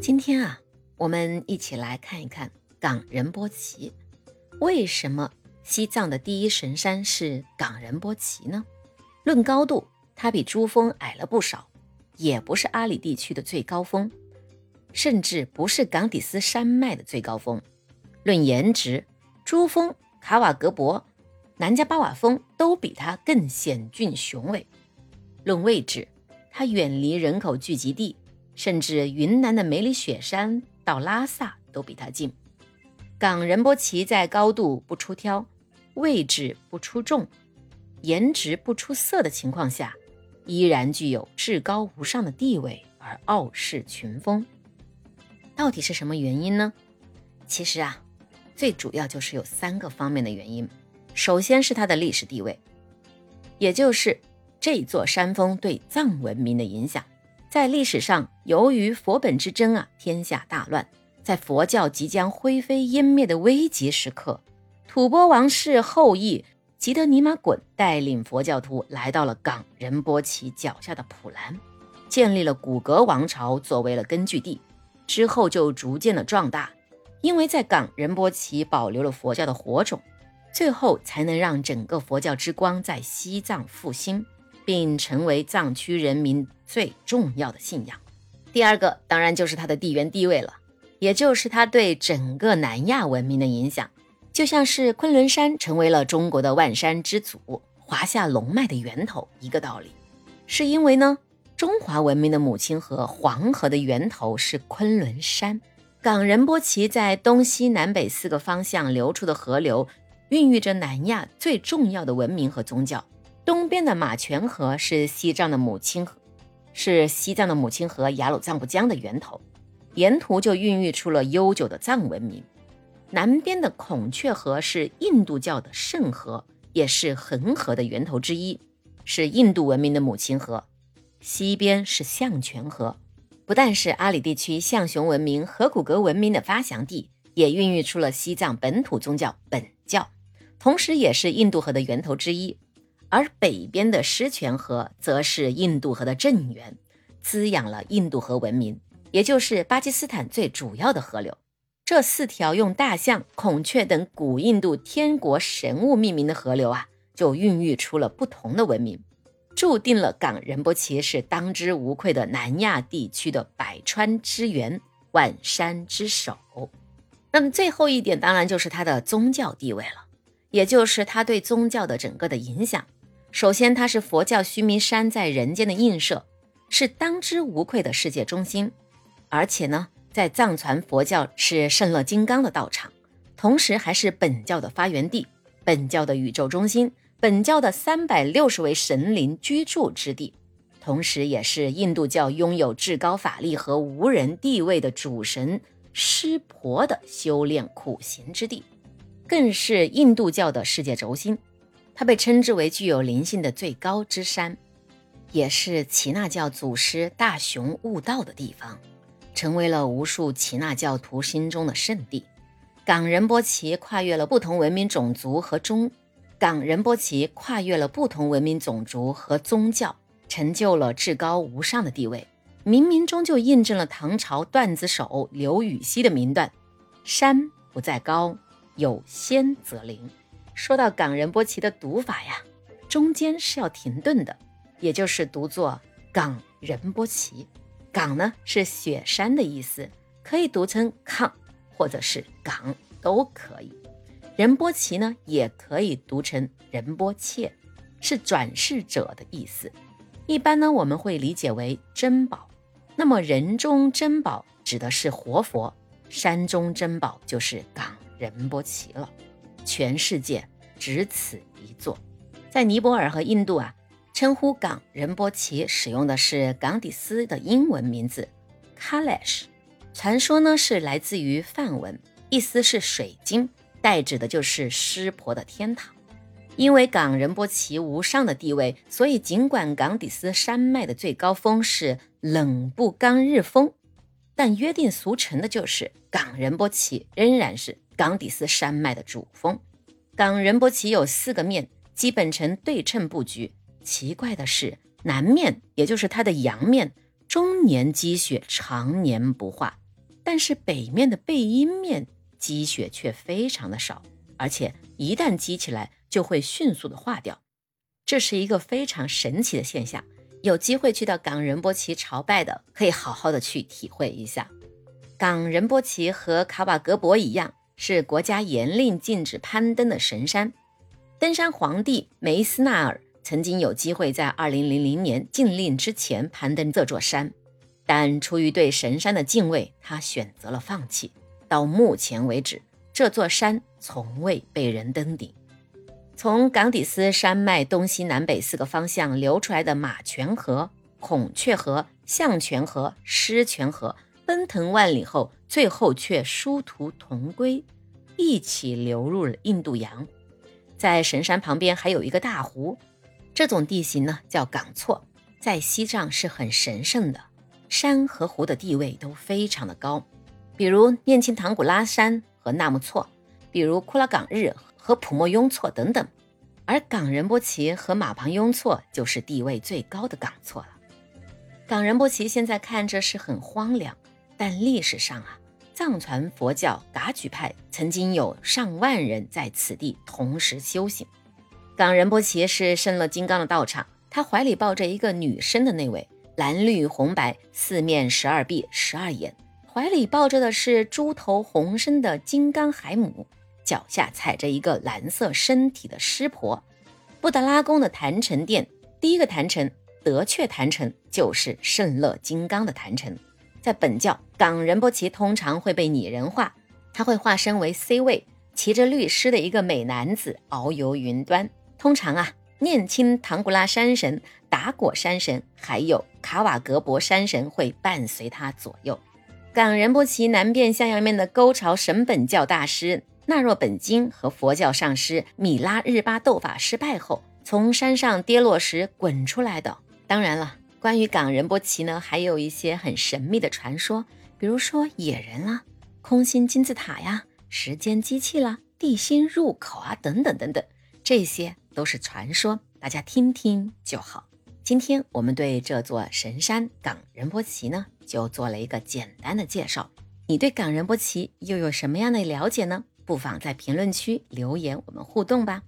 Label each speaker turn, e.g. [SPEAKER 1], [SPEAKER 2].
[SPEAKER 1] 今天啊，我们一起来看一看冈仁波齐。为什么西藏的第一神山是冈仁波齐呢？论高度，它比珠峰矮了不少，也不是阿里地区的最高峰，甚至不是冈底斯山脉的最高峰。论颜值，珠峰、卡瓦格博、南迦巴瓦峰都比它更险峻雄伟。论位置，它远离人口聚集地。甚至云南的梅里雪山到拉萨都比它近。冈仁波齐在高度不出挑、位置不出众、颜值不出色的情况下，依然具有至高无上的地位而傲视群峰。到底是什么原因呢？其实啊，最主要就是有三个方面的原因。首先是它的历史地位，也就是这座山峰对藏文明的影响。在历史上，由于佛本之争啊，天下大乱。在佛教即将灰飞烟灭的危急时刻，吐蕃王室后裔吉德尼玛衮带领佛教徒来到了冈仁波齐脚下的普兰，建立了古格王朝作为了根据地。之后就逐渐的壮大，因为在冈仁波齐保留了佛教的火种，最后才能让整个佛教之光在西藏复兴。并成为藏区人民最重要的信仰。第二个当然就是它的地缘地位了，也就是它对整个南亚文明的影响，就像是昆仑山成为了中国的万山之祖、华夏龙脉的源头一个道理。是因为呢，中华文明的母亲河黄河的源头是昆仑山，冈仁波齐在东西南北四个方向流出的河流，孕育着南亚最重要的文明和宗教。东边的马泉河是西藏的母亲河，是西藏的母亲河雅鲁藏布江的源头，沿途就孕育出了悠久的藏文明。南边的孔雀河是印度教的圣河，也是恒河的源头之一，是印度文明的母亲河。西边是象泉河，不但是阿里地区象雄文明、河骨格文明的发祥地，也孕育出了西藏本土宗教本教，同时也是印度河的源头之一。而北边的狮泉河则是印度河的正源，滋养了印度河文明，也就是巴基斯坦最主要的河流。这四条用大象、孔雀等古印度天国神物命名的河流啊，就孕育出了不同的文明，注定了冈仁波齐是当之无愧的南亚地区的百川之源、万山之首。那么最后一点，当然就是它的宗教地位了，也就是它对宗教的整个的影响。首先，它是佛教须弥山在人间的映射，是当之无愧的世界中心。而且呢，在藏传佛教是圣乐金刚的道场，同时还是本教的发源地、本教的宇宙中心、本教的三百六十位神灵居住之地，同时也是印度教拥有至高法力和无人地位的主神湿婆的修炼苦行之地，更是印度教的世界轴心。它被称之为具有灵性的最高之山，也是耆那教祖师大雄悟道的地方，成为了无数耆那教徒心中的圣地。冈仁波齐跨越了不同文明种族和宗，冈仁波齐跨越了不同文明种族和宗教，成就了至高无上的地位。冥冥中就印证了唐朝段子手刘禹锡的名段：“山不在高，有仙则灵。”说到冈仁波齐的读法呀，中间是要停顿的，也就是读作冈仁波齐。冈呢是雪山的意思，可以读成抗或者是冈都可以。仁波齐呢也可以读成仁波切，是转世者的意思。一般呢我们会理解为珍宝。那么人中珍宝指的是活佛，山中珍宝就是冈仁波齐了。全世界只此一座，在尼泊尔和印度啊，称呼冈仁波齐使用的是冈底斯的英文名字 Kalash，传说呢是来自于梵文，意思是水晶，代指的就是湿婆的天堂。因为冈仁波齐无上的地位，所以尽管冈底斯山脉的最高峰是冷不刚日峰，但约定俗成的就是冈仁波齐仍然是。冈底斯山脉的主峰，冈仁波齐有四个面，基本呈对称布局。奇怪的是，南面也就是它的阳面，终年积雪，常年不化，但是北面的背阴面积雪却非常的少，而且一旦积起来就会迅速的化掉。这是一个非常神奇的现象。有机会去到冈仁波齐朝拜的，可以好好的去体会一下。冈仁波齐和卡瓦格博一样，是国家严令禁止攀登的神山。登山皇帝梅斯纳尔曾经有机会在2000年禁令之前攀登这座山，但出于对神山的敬畏，他选择了放弃。到目前为止，这座山从未被人登顶。从冈底斯山脉东西南北四个方向流出来的马泉河、孔雀河、象泉河、狮泉河奔腾万里后，最后却殊途同归，一起流入了印度洋。在神山旁边还有一个大湖，这种地形呢叫冈错，在西藏是很神圣的。山和湖的地位都非常的高，比如念青唐古拉山和纳木错，比如库拉岗日。和普莫雍措等等，而冈仁波齐和马旁雍措就是地位最高的冈措了。冈仁波齐现在看着是很荒凉，但历史上啊，藏传佛教噶举派曾经有上万人在此地同时修行。冈仁波齐是生了金刚的道场，他怀里抱着一个女生的那位，蓝绿红白，四面十二臂十二眼，怀里抱着的是猪头红身的金刚海母。脚下踩着一个蓝色身体的湿婆，布达拉宫的坛城殿，第一个坛城德阙坛城就是圣乐金刚的坛城。在本教，冈仁波齐通常会被拟人化，他会化身为 C 位，骑着律师的一个美男子遨游云端。通常啊，念青唐古拉山神、达果山神还有卡瓦格博山神会伴随他左右。冈仁波齐南边向阳面的沟巢神本教大师。纳若本经和佛教上师米拉日巴斗法失败后，从山上跌落时滚出来的。当然了，关于冈仁波齐呢，还有一些很神秘的传说，比如说野人啦、空心金字塔呀、时间机器啦、地心入口啊等等等等，这些都是传说，大家听听就好。今天我们对这座神山冈仁波齐呢，就做了一个简单的介绍。你对冈仁波齐又有什么样的了解呢？不妨在评论区留言，我们互动吧。